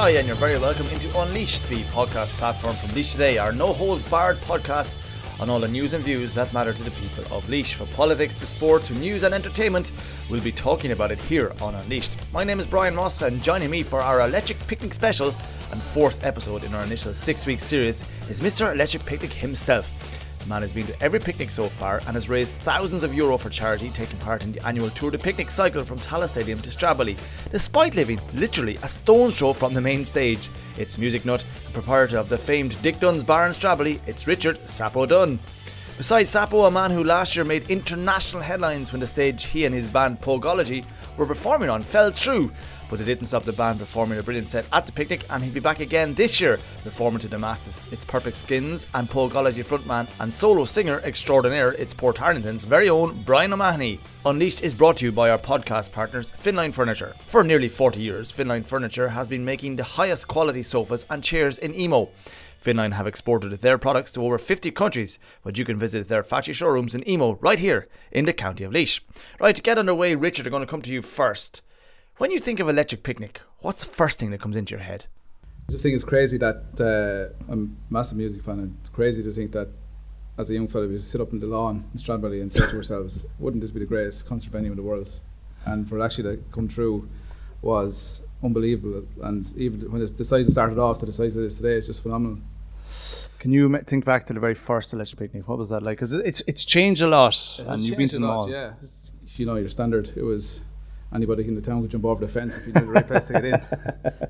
Hi, and you're very welcome into Unleashed, the podcast platform from Laois Today, our no holds barred podcast on all the news and views that matter to the people of Laois. From politics to sport to news and entertainment, we'll be talking about it here on Unleashed. My name is Brian Moss, and joining me for our Electric Picnic special and fourth episode in our initial six week series is Mr. Electric Picnic himself. Man has been to every picnic so far and has raised thousands of euro for charity, taking part in the annual Tour de Picnic cycle from Tallaght Stadium to Stradbally, despite living literally a stone's throw from the main stage. It's music nut and proprietor of the famed Dick Dunn's Bar in Stradbally, it's Richard Sappo Dunn. Besides Sappo, a man who last year made international headlines when the stage he and his band Pogology were performing on fell through, but it didn't stop the band performing a brilliant set at the picnic, and he'll be back again this year, performing to the masses. It's Perfect Skins and Pogology frontman and solo singer extraordinaire, it's Portarlington's very own Brian O'Mahony. Unleashed is brought to you by our podcast partners, Finline Furniture. For nearly 40 years, Finline Furniture has been making the highest quality sofas and chairs in Emo. Finline have exported their products to over 50 countries, but you can visit their factory showrooms in Emo right here in the county of Laois. Right, to get underway, Richard, are going to come to you first. When you think of electric picnic, what's the first thing that comes into your head? I just think it's crazy that uh, I'm a massive music fan, and it's crazy to think that as a young fella we used to sit up in the lawn in Stradbally and say to ourselves, "Wouldn't this be the greatest concert venue in the world?" And for it actually to come true was unbelievable. And even when the size started off to the size it is today, it's just phenomenal. Can you think back to the very first electric picnic? What was that like? Because it's it's changed a lot, It and you've been to a them lot, all. Yeah, It's- you know your standard. It was anybody in the town could jump over the fence if you knew the right place to get in.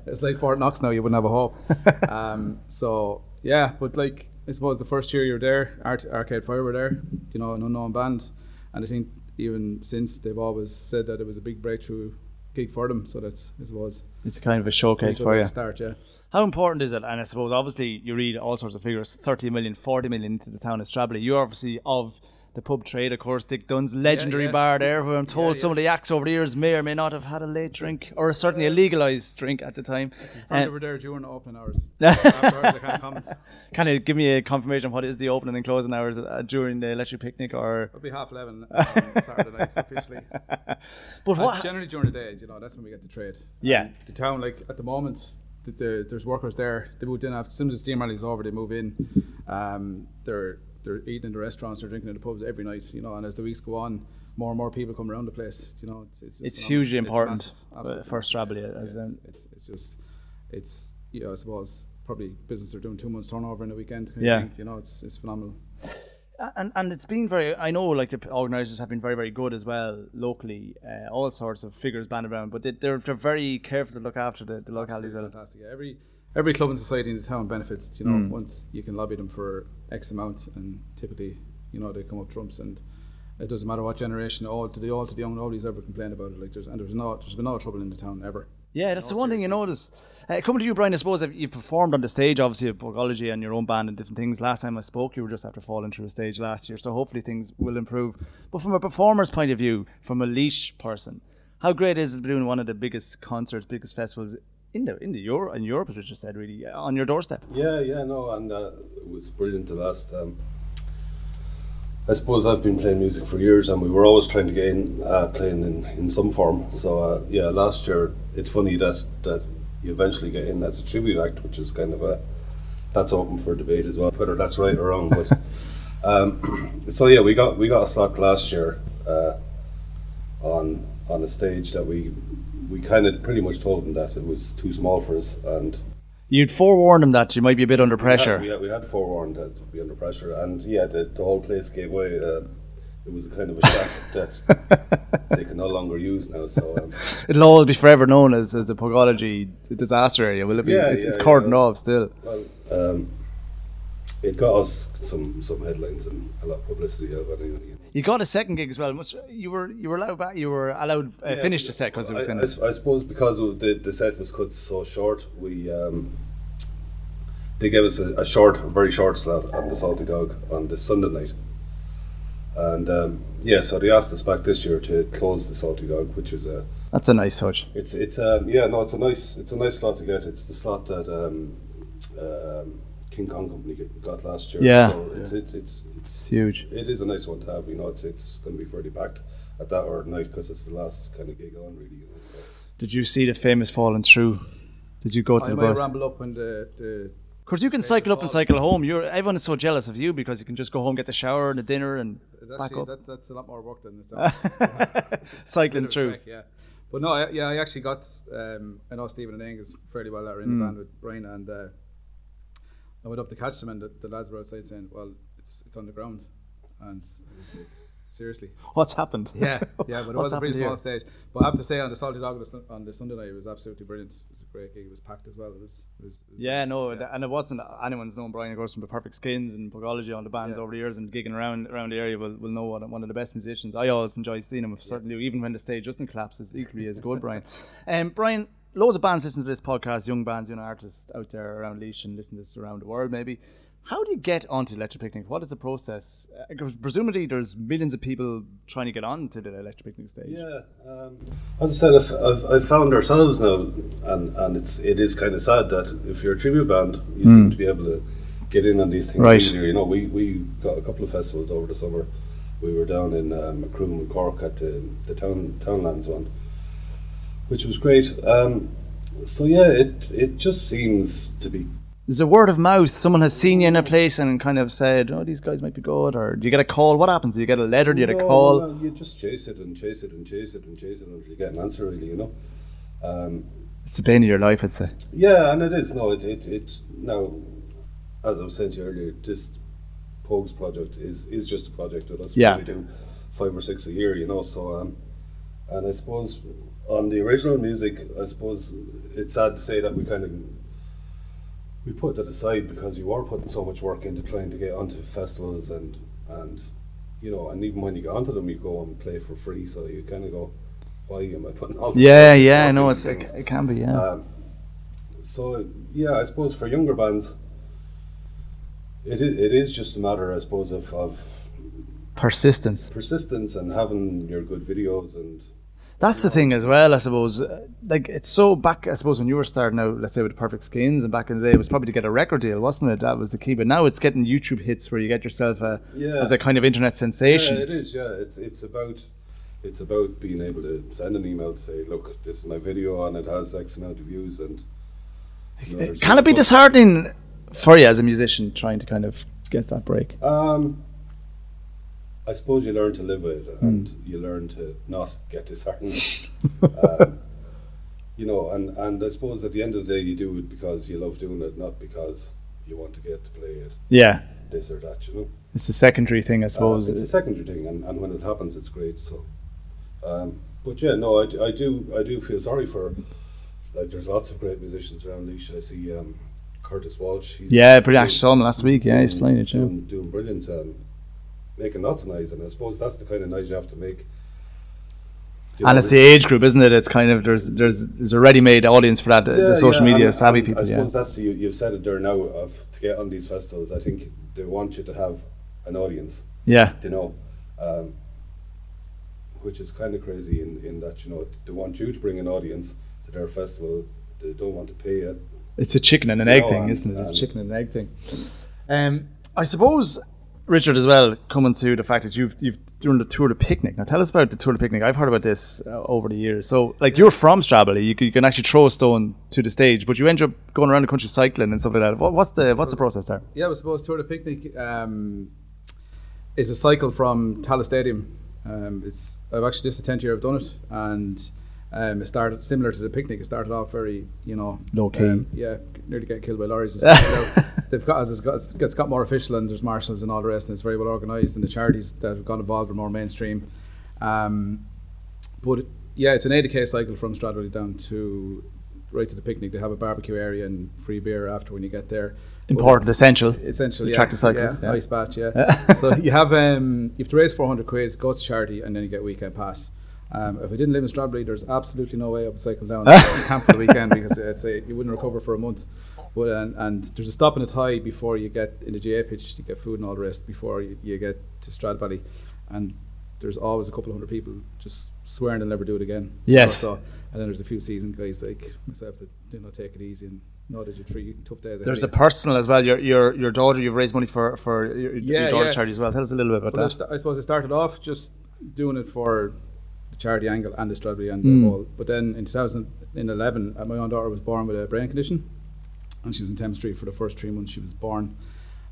It's like Fort Knox now; you wouldn't have a hope. Um, so yeah, but like I suppose the first year you were there, Art- Arcade Fire were there. You know, an unknown band, and I think even since they've always said that it was a big breakthrough gig for them. So that's I suppose It's kind of a showcase for you. start. Yeah. How important is it? And I suppose obviously you read all sorts of figures: 30 million, 40 million into the town of Stradbally. You're obviously of the pub trade, of course. Dick Dunn's legendary yeah. bar there, where I'm told Yeah, some of the acts over the years may or may not have had a late drink, or certainly a legalised drink at the time. Uh, were there during the opening hours. Can't comment. Can you give me a confirmation of what is the opening and closing hours uh, during the electric picnic, or? It'll be half eleven on Saturday night officially. But That's what? generally during the day, you know, that's when we get the trade. Yeah. And the town, like at the moment, the, the, there's workers there. They moved in after as soon as the steam rally's over. They move in. Um, they're they're eating in the restaurants. They're drinking in the pubs every night. You know, and as the weeks go on, more and more people come around the place. You know, it's it's, It's hugely important for massive. Stradbally. As Yeah, it's, it's just it's you know I suppose probably business are doing two months turnover in a weekend. Yeah. you know, it's it's phenomenal. and and it's been very. I know, like the organisers have been very, very good as well locally. Uh, all sorts of figures banded around, but they, they're they're very careful to look after the, the localities. Absolutely as well. fantastic. Yeah, Every every club and society in the town benefits. You know, Mm. once you can lobby them for X amount, and typically, you know, they come up trumps, and it doesn't matter what generation, all to the old to the young, nobody's ever complained about it. Like there's and there's no there's been no trouble in the town ever. Yeah, that's the one thing you notice. Uh, coming to you, Brian, I suppose you've performed on the stage, obviously, of Pogology and your own band and different things. Last time I spoke, you were just after falling through a stage last year, so hopefully things will improve. But from a performer's point of view, from a Laois person, how great is it doing one of the biggest concerts, biggest festivals in the in the Euro in Europe, as Richard said, really uh, on your doorstep? Yeah, yeah, no, and uh, it was brilliant the last. Um, I suppose I've been playing music for years, and we were always trying to get in uh, playing in, in some form. So uh, yeah, last year it's funny that that you eventually get in as a tribute act, which is kind of a that's open for debate as well, whether that's right or wrong. But um, so yeah, we got we got a slot last year uh, on on a stage that we we kind of pretty much told them that it was too small for us and. You'd forewarned them that you might be a bit under pressure. We had, we had forewarned that to be under pressure, and yeah, the, the whole place gave way. Uh, it was a kind of a shack that they can no longer use now. So um, It'll always be forever known as, as the Pogology disaster area, will it be? Yeah, it's, yeah, it's cordoned yeah. off still. well, um, it got us some some headlines and a lot of publicity of it. Anyway. You got a second gig as well. You were you were allowed back. You were allowed uh, Yeah, finish the set because it was I, I of. suppose because of the, the set was cut so short, we um, they gave us a, a short, a very short slot on the Salty Dog on the Sunday night, and um, yeah, so they asked us back this year to close the Salty Dog, which is a That's a nice touch. it's it's um, yeah no it's a nice it's a nice slot to get. It's the slot that um, um, King Kong Company got last year. Yeah. so it's, it's it's It's it's huge. it is a nice one to have. You know, it's it's going to be fairly packed at that hour at night because it's the last kind of gig on really. You know, so. Did you see the famous falling through Did you go to I the might bus? ramble up when the, the Of course, you can cycle up and cycle home. You're everyone is so jealous of you because you can just go home, get the shower and the dinner, and it's back up that, that's a lot more work than it sounds. cycling Bit of a through. trek, yeah. But no, I, yeah, I actually got. Um, I know Stephen and Angus fairly well. that are in Mm. the band with Brian, and uh, I went up to catch them, and the, the lads were outside saying, "Well, it's it's on the ground," and it was like, seriously, What's happened? yeah, yeah. But it was a pretty small here? stage. But I have to say, on the Salty Dog on the, Sun- on the Sunday night, it was absolutely brilliant. It was a great gig. It was packed as well. It was. It was, it was Yeah, no, th- and it wasn't anyone's known Brian of course from the Perfect Skins and Pogology on the bands Yeah. over the years and gigging around around the area will, will know what one of the best musicians. I always enjoy seeing him, certainly even when the stage doesn't collapse, is equally as good, Brian. Um, Brian, loads of bands listen to this podcast, young bands, young artists out there around Laois and listen to this around the world maybe. How do you get onto Electric Picnic? What is the process? Uh, presumably there's millions of people trying to get on to the Electric Picnic stage. Yeah, um, as I said, I've, I've, I've found ourselves now, and, and it's it is kind of sad that if you're a tribute band, you seem to be able to get in on these things Right. easier. You know, we, we got a couple of festivals over the summer. We were down in um, Macroom and Cork at the, the town Townlands one, which was great. Um, so yeah, it it just seems to be There's a word of mouth. Someone has seen you in a place and kind of said, "Oh, these guys might be good," or do you get a call? What happens? Do you get a letter? Do you get a call? you just chase it and chase it and chase it and chase it until you get an answer. Really, you know. Um, It's the pain of your life, I'd say. Yeah, and it is. No, it, it, it now, as I was saying to you earlier, this Pogues project is, is just a project with us. Yeah. We do five or six a year, you know, so, um, and I suppose on the original music, I suppose it's sad to say that we kind of, we put that aside because you are putting so much work into trying to get onto festivals and, and, you know, and even when you get onto them, you go and play for free, so you kind of go, why am I putting all this Yeah, yeah, I know it's it, it can be. Yeah, Um, so yeah, I suppose for younger bands, it is, it is just a matter, I suppose, of, of persistence. persistence and having your good videos and That's the thing as well, I suppose. Uh, Like it's so back, I suppose, when you were starting out, let's say with Perfect Skins, and back in the day, it was probably to get a record deal, wasn't it? That was the key. But now it's getting YouTube hits where you get yourself a, Yeah. as a kind of internet sensation. Yeah, it is. Yeah, it's it's about it's about being able to send an email to say, look, this is my video and it has X amount of views and. you know, Can it be disheartening for you as a musician trying to kind of get that break? Um, I suppose you learn to live with it, and Hmm. you learn to not get disheartened. um, you know, and, and I suppose at the end of the day, you do it because you love doing it, not because you want to get to play it, Yeah, this or that. You know, it's a secondary thing, I Uh, suppose. it's a secondary thing, and, and when it happens, it's great. So, um, but yeah, no, I, I do I do feel sorry for like there's lots of great musicians around Laois. I see um, Curtis Walsh. He's yeah, pretty actually saw him last week. Yeah, he's playing it. Yeah. doing, doing brilliant, um, making lots of noise, and I suppose that's the kind of noise you have to make. You And know, it's the age group, isn't it? It's kind of there's there's there's a ready-made audience for that. The, yeah, the social yeah, media and- savvy and people. I Yeah, suppose that's you, you've said it there now. Of to get on these festivals, I think they want you to have an audience. yeah, You know, um, which is kind of crazy in, in that you know they want you to bring an audience to their festival. They don't want to pay you. it's a chicken and an egg know, thing, and- isn't it? It's a chicken and an egg thing. Um, I suppose Richard as well coming to the fact that you've you've done the tour to picnic. Now tell us about the tour to picnic. I've heard about this uh, over the years. So like you're from Stradbally, you, you can actually throw a stone to the stage, but you end up going around the country cycling and stuff like that. What, what's the what's the process there? Yeah, I suppose Tour de Picnic um, is a cycle from Tallaght Stadium. Um, it's I've actually just the tenth year I've done it, and um, it started similar to the picnic. It started off very, you know, Low key. um, yeah, nearly get killed by lorries. And stuff. They've got as it's got, it's got more official, and there's marshals and all the rest, and it's very well organised. And the charities that have got involved are more mainstream. Um, but it- yeah, it's an 80k cycle from Stradbally down to right to the picnic. They have a barbecue area and free beer after when you get there. But- Important, essential. essentially Attract yeah, the cyclists, Yeah, yeah. Nice batch, yeah. so you have um, you have to raise four hundred quid, goes to charity, and then you get a weekend pass. Um, if I didn't live in Stradbally, there's absolutely no way I would cycle down to camp for the weekend because it's a, you wouldn't recover for a month. But and, and there's a stop and Athy before you get in the GAA pitch to get food and all the rest before you, you get to Stradbally, and there's always a couple of hundred people just swearing they'll never do it again. Yes. So, and then there's a few seasoned guys like myself that do not take it easy and know that you're three tough days. There's a personal as well. Your your your daughter, you've raised money for for your, Yeah, your daughter's yeah. charity as well. Tell us a little bit about Well, I that. st- I suppose I started off just doing it for charity angle and the Stradbally and Mm. the whole. But then in 2000, in 11, uh, my own daughter was born with a brain condition, and she was in Temple Street for the first three months she was born.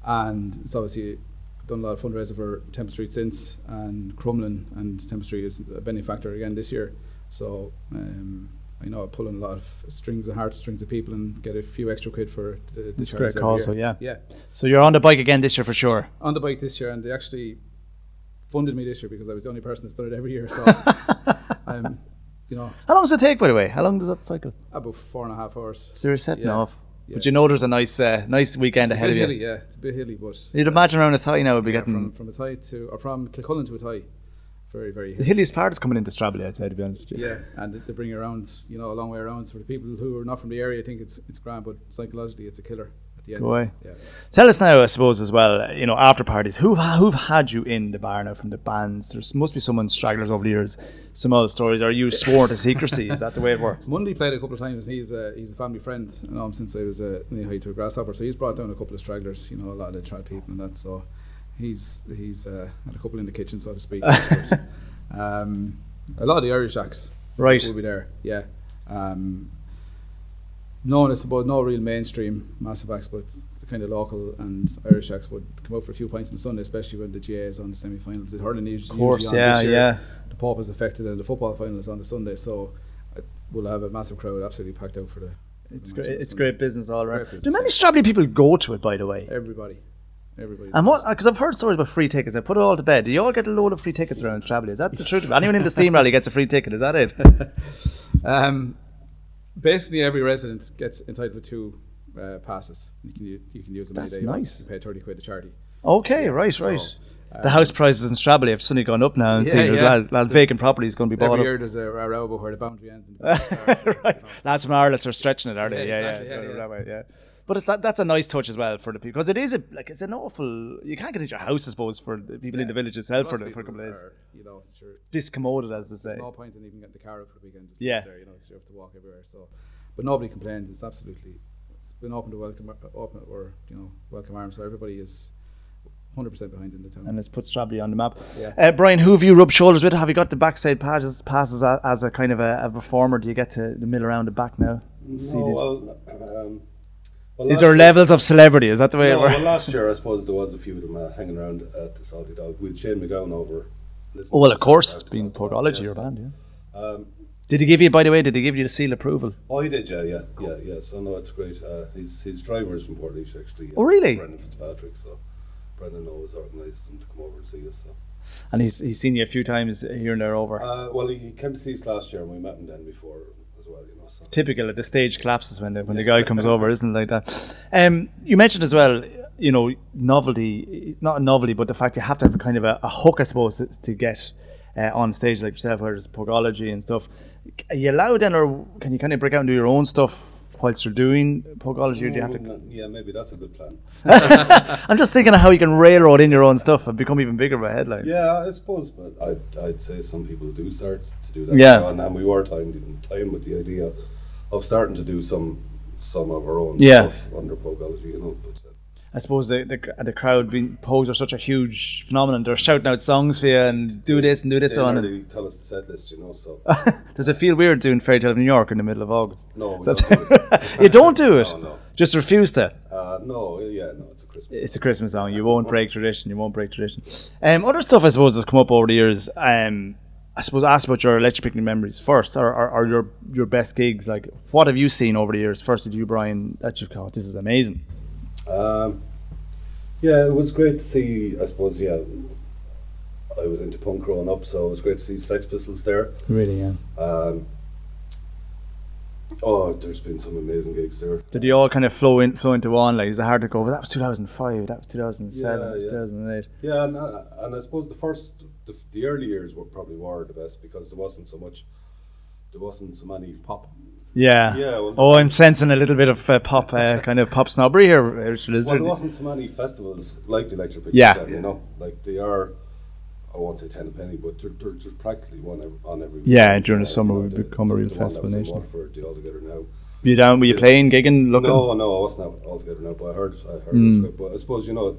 And it's obviously done a lot of fundraising for Temple Street since, and Crumlin and Temple Street is a benefactor again this year. So um, I know I'm pulling a lot of strings and heartstrings of people and get a few extra quid for the, the great cause, so yeah. Yeah, So you're on the bike again this year for sure. on the bike this year, and they actually funded me this year because I was the only person that's done it every year. So I'm, you know, How long does it take, by the way? How long does that cycle? about four and a half hours. So you're setting Yeah. off. But you know there's a nice uh, nice weekend ahead of you. hilly, yeah, it's a bit hilly, but You'd imagine around Athy now would be yeah, getting from from Athy to or from Kilcullen to Athy, very very the hilly. hilliest part is coming into Stradbally, I'd say to be honest with you. Yeah, and they bring you around, you know, a long way around. So for the people who are not from the area, I think it's it's grand, but psychologically, it's a killer the. Go away. Yeah. Tell us now, I suppose, as well. You know, after parties, who who've had you in the bar now from the bands? There must be someone stragglers over the years. Some other stories. Are you sworn to secrecy? Is that the way it works? Mundy played a couple of times, and he's a, he's a family friend. I know him since I was a knee high to a grasshopper, so he's brought down a couple of stragglers. You know, a lot of the tried people and that. So he's he's uh, had a couple in the kitchen, so to speak. Um, a lot of the Irish acts Right. will be there. Yeah. Um, no one, I suppose, no real mainstream massive acts, but the kind of local and Irish acts would come out for a few pints on Sunday, especially when the GAA is on the semi-finals. The hurling is Of course, usually yeah, this year. yeah. The Pope is affected, and the football final is on the Sunday, so we'll have a massive crowd, absolutely packed out for the. It's great. It's Sunday. great business all around. Business, Do many Stradbally people go to it, by the way? Everybody, everybody. And what? Because I've heard stories about free tickets. I put it all to bed. Do you all get a load of free tickets around Stradbally? Is that the truth? Anyone in the steam rally gets a free ticket? Is that it? Um, basically, every resident gets entitled to two uh, passes. You can u- you can use them. any That's day you want. nice. You pay thirty quid to charity. Okay, right, so, right. the house prices in Stradbally have suddenly gone up now, and Yeah, see there's yeah. a lot, lot of vacant properties going to be bought Every up. year there's a, a row where the boundary ends. And the boundary starts, so, you know. Lads from Ireland are stretching it, are they? Yeah, Yeah, exactly, yeah, yeah, yeah, yeah. that way, yeah. But it's that, that's a nice touch as well for the people because it is a like it's an awful. You can't get into your house, I suppose, for the people in the village itself for, Lots the, for a couple of days. are, You know, sure. Discommoded, as they say. No point in even getting the car out for the weekend. Just Yeah. yeah. There, you know, 'cause you have to walk everywhere. So, but nobody complains. It's absolutely. It's been open to welcome, open or you know, welcome arms. So everybody is. 100% behind in the town. And let's put Stradbally on the map. Yeah. Uh, Brian, who have you rubbed shoulders with? Have you got the backside passes, passes a, as a kind of a, a performer? Do you get to the mill around the back now? See No, these- well, um, well, Is last there year- levels of celebrity? Is that the way No, it works? well, last year I suppose there was a few of them uh, hanging around at the Salty Dog with Shane MacGowan over. listening Oh, well, of course, Salty Dog, being Salty Dog, Portology, yes. your band, yeah. Um, Did he give you, by the way, did he give you the seal approval? oh, he did, yeah, yeah, yeah, yeah. So no, it's great. Uh, his his driver is from Portlaoise actually. Oh, really? Brendan Fitzpatrick. So Brendan always organised him to come over and see us. So. And he's, he's seen you a few times here and there over. Uh, well, he, he came to see us last year, and we met him then before as well. You know, so. Typical, the stage collapses when the, when the guy comes over, isn't it like that? Um, you mentioned as well, you know, novelty, not a novelty, but the fact you have to have a kind of a, a hook, I suppose, to, to get uh, on stage like yourself, where there's pogology and stuff. Are you allowed then, or can you kind of break out and do your own stuff whilst you're doing pogology, or do you have to? Mm, Yeah, maybe that's a good plan. I'm just thinking of how you can railroad in your own stuff and become even bigger of a headline. Yeah, I suppose, but I'd, I'd say some people do start to do that. Yeah. and, and we were time time with the idea of starting to do some some of our own Yeah. stuff under Pogology, you know. But, uh, I suppose the, the the crowd being posed are such a huge phenomenon. They're shouting out songs for you and do this and do this they on. And tell us the set list, you know. So does it feel weird doing Fairy Tale of New York in the middle of August? no, So- don't do it. you don't do it. No, no. Just refuse to. Uh, no, yeah, no, it's a Christmas. It's a Christmas song. You won't break tradition. You won't break tradition. Um, other stuff I suppose has come up over the years. Um, I suppose ask about your electric picnic memories first, or, or, or your your best gigs. Like, what have you seen over the years? First, did you, Brian, that you've caught? This is amazing. Um, yeah, it was great to see. I suppose, yeah, I was into punk growing up, so it was great to see Sex Pistols there. Really, yeah. Um, oh, there's been some amazing gigs there. Did they all kind of flow in, flow into one? Like, is it hard to go? Well, that was 2005. That was 2007. Yeah, was yeah. 2008. Yeah, and, uh, and I suppose the first, the, the early years were probably were the best because there wasn't so much, there wasn't so many pop. Yeah. Yeah, well- oh, I'm sensing a little bit of uh, pop, uh, kind of pop snobbery here, Richard. Well, there? wasn't so many festivals like the Electric Picnic Yeah. then, you know, like they are. I won't say ten a penny, but there, there, there's practically one ev- on every. Yeah, weekend, during the summer you know, the- become a real festival nation. Waterford, the All Now. you down? Were you playing, gigging, looking? No, no, I wasn't out altogether now, but I heard, I heard Mm. it was. But I suppose you know,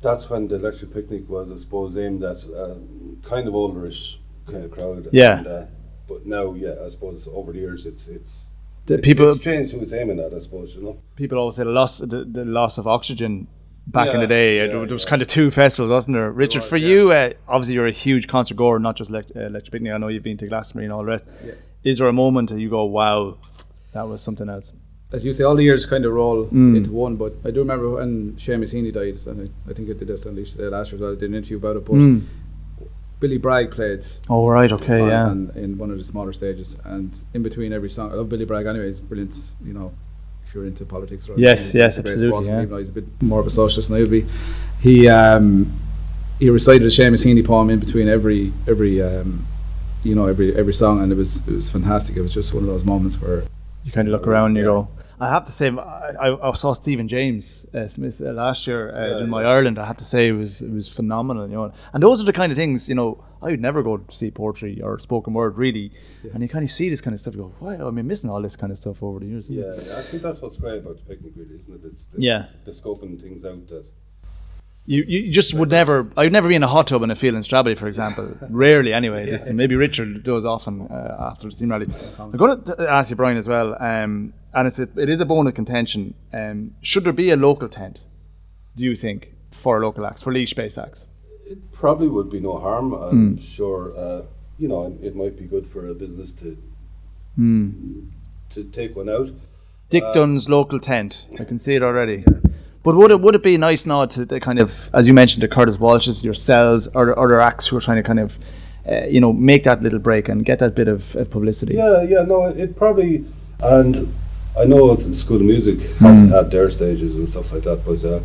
that's when the electric picnic was, I suppose, aimed at uh, kind of olderish kind of crowd. Yeah. And, uh, but now, yeah, I suppose over the years it's it's The it's, people it's changed who it's aiming at. I suppose you know. people always say the loss the, the loss of Oxegen back in the day. yeah, there was yeah. kind of two festivals, wasn't there? Richard, was, for yeah. you, uh, obviously you're a huge concert goer, not just Elect- uh, Electric Picnic. I know you've been to Glastonbury and all the rest. Is there a moment that you go, "Wow, that was something else"? as you say, all the years kind of roll Mm. into one. But I do remember when Seamus Heaney died, and I, I think I did this on Laois today last year as well. I did an interview about it. But Mm. Billy Bragg played Oh right, okay, on, yeah. on- in one of the smaller stages, and in between every song, I love Billy Bragg anyway. He's brilliant, you know. If you're into politics, or Yes, anything, yes, absolutely, yeah. Even though he's a bit more of a socialist than I would be, he um, he recited a Seamus Heaney poem in between every every um, you know every every song, and it was it was fantastic. It was just one of those moments where you kind of look around and you Yeah. go. I have to say, I, I- I saw Stephen James uh, Smith uh, last year uh, Yeah, in my yeah. Ireland. I have to say, it was it was phenomenal. You know, and those are the kind of things you know. I would never go to see poetry or spoken word really, and you kind of see this kind of stuff. You go, why am I missing all this kind of stuff over the years? Yeah, I think that's what's great about the picnic, really, isn't it? It's the, Yeah. the scoping things out that. You, you just would never. I'd never be in a hot tub in a field in Strawberry, for example. Rarely, anyway. This, maybe Richard does often uh, after the steam rally. I'm going to ask you, Brian, as well. Um, and it's a, it is a bone of contention. Um, should there be a local tent? Do you think for local acts, for Laois-based acts? It probably would be no harm. I'm Hmm. sure, uh, you know, it might be good for a business to Hmm. to take one out. Dick Dunn's local tent. I can see it already. But would it would it be a nice nod to the kind of, as you mentioned, the Curtis Walshes, yourselves, or other acts who are trying to kind of, uh, you know, make that little break and get that bit of, of publicity? Yeah, yeah, no, it, it probably, and I know it's, it's School of Music Hmm. at, at their stages and stuff like that, but uh,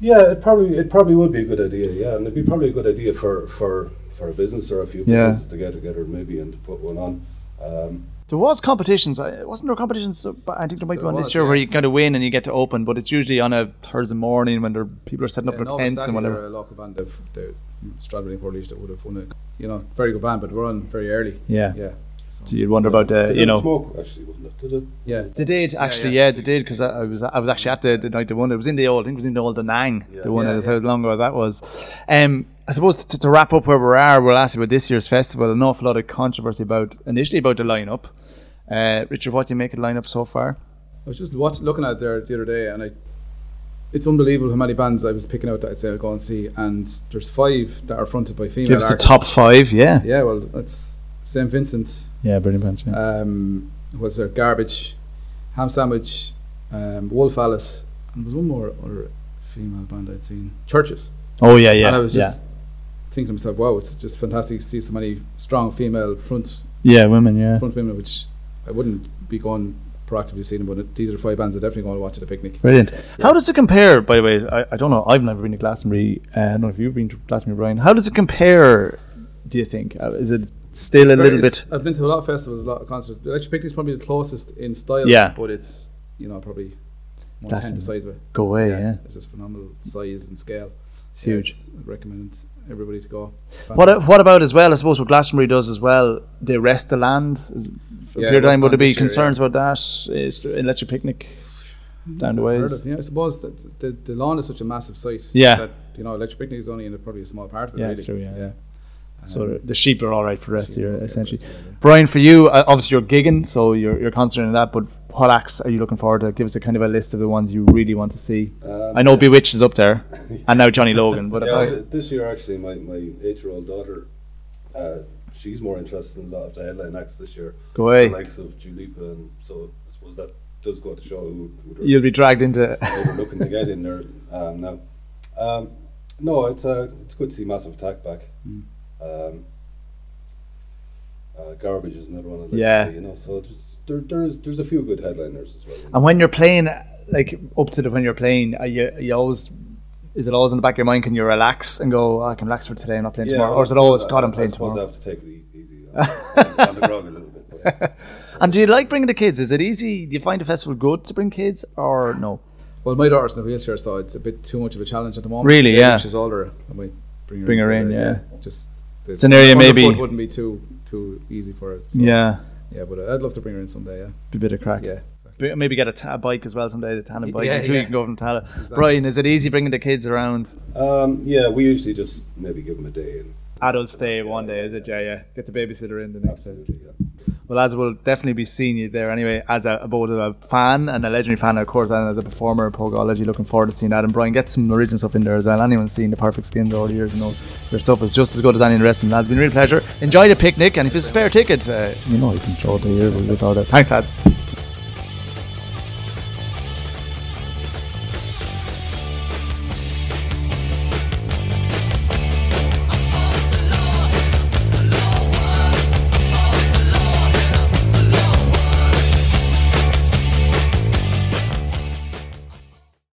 yeah, it probably it probably would be a good idea. Yeah, and it'd be probably a good idea for for for a business or a few Yeah. businesses to get together maybe and to put one on. Um, There was competitions. uh, Wasn't there competitions? uh, but I think there might be There one this was, year where yeah. you kind of win and you get to open, but it's usually on a Thursday morning when there people are setting up their tents and whatever. A local band, they've, they're Stradbally Portage that would have won it. You know, very good band, but we're on very early. Yeah. Yeah. So, So you'd wonder about the, they you know. smoke actually, wasn't it? Did it? yeah. They did actually, yeah. yeah, they did because I, I was I was actually at the, the night they won. It was in the old, I think it was in the old Danang. Yeah. The one Yeah, that was yeah. how long ago that was. Um, I suppose to, to wrap up where we are, we'll ask you about this year's festival. An awful lot of controversy about initially about the lineup. Uh, Richard, what do you make of the lineup so far? I was just watch, looking at it there the other day, and I, it's unbelievable how many bands I was picking out that I'd say I'll go and see, and there's five that are fronted by female Give us the top five, yeah. Yeah, well, that's St Vincent. Yeah, brilliant bunch. Yeah. Um, was there Garbage, Ham Sandwich, um, Wolf Alice, and there was one more other female band I'd seen. Chvrches. oh yeah, yeah, and I was yeah. just thinking to myself, wow, it's just fantastic to see so many strong female front Yeah, women, yeah. front women, which I wouldn't be going proactively seeing, them, but these are the five bands I definitely going to watch at the picnic. Brilliant. How does it compare, by the way? I, I don't know. I've never been to Glastonbury. Uh, I don't know if you've been to Glastonbury, Brian. How does it compare, do you think? Uh, is it still a It's little bit. I've been to a lot of festivals, a lot of concerts. Actually, Electric Picnic's probably the closest in style, Yeah. but it's you know probably one That's tenth the size of it. Go away, yeah. it's just phenomenal size and scale. It's Yeah, huge. it's- recommend everybody to go. What, what about as well? I suppose what Glastonbury does as well, they rest the land. For Yeah, a period of time, would there be this year, concerns about that? Is there electric picnic down the ways? of, yeah, I suppose that the, the lawn is such a massive site. Yeah. that you know, Electric Picnic is only in a, probably a small part of it. Yeah, really. true, yeah, yeah. So Um, the- the sheep are all right for the rest of the year, sheep are okay for essentially. the rest of the year. Brian, for you, uh, obviously you're gigging, so you're, you're concentrating on that. But what acts are you looking forward to? Give us a kind of a list of the ones you really want to see. Um, I know Bewitched is up there, and now Johnny Logan. But yeah, th- this year actually, my, my eight-year-old daughter, uh, she's more interested in a lot of the headline acts this year. go away, The likes of Dua Lipa, and so I suppose that does go to show who, who you'll be dragged into. looking to get in there um, now. Um, no, it's uh, it's good to see Massive Attack back. Mm. Um, uh, Garbage is another one. I'd like Yeah. to see, you know. So just, there, there's there's a few good headliners as well. you know. And when you're playing, like up to the when you're playing, are you, are you always is it always in the back of your mind? Can you relax and go, oh, I can relax for today, I'm not playing tomorrow, or is it always I- God, I'm playing suppose tomorrow? I have to take it easy on, on the grog a little bit. But. And do you like bringing the kids? Is it easy? Do you find the festival good to bring kids, or no? Well, my daughter's in a wheelchair, so it's a bit too much of a challenge at the moment. Really, yeah. She's older. I might bring her, Bring her in, but, yeah. Just the, It's an area underfoot maybe- wouldn't be too too easy for her. So, Yeah, yeah, but I'd love to bring her in someday. Yeah, be a bit of crack. yeah. exactly. Maybe get a ta- bike as well someday, the tandem bike. Yeah, and two, yeah. you can go from Tallaght. Brian, is it easy bringing the kids around? Um, yeah, we usually just maybe give them a day and Adults stay one day, is it? Yeah, yeah. Get the babysitter in the next day. yeah. Well, lads, we'll definitely be seeing you there anyway, as a, both a fan and a legendary fan, of course, and as a performer, of Pogology. Looking forward to seeing that. And Brian, get some original stuff in there as well. Anyone's seen the Perfect over the years, you know, your stuff is just as good as any of the rest of them. Lads, it's been a real pleasure. Enjoy the picnic, and if it's a spare ticket, uh, you know, you can throw it here. We'll sort it. Thanks, lads.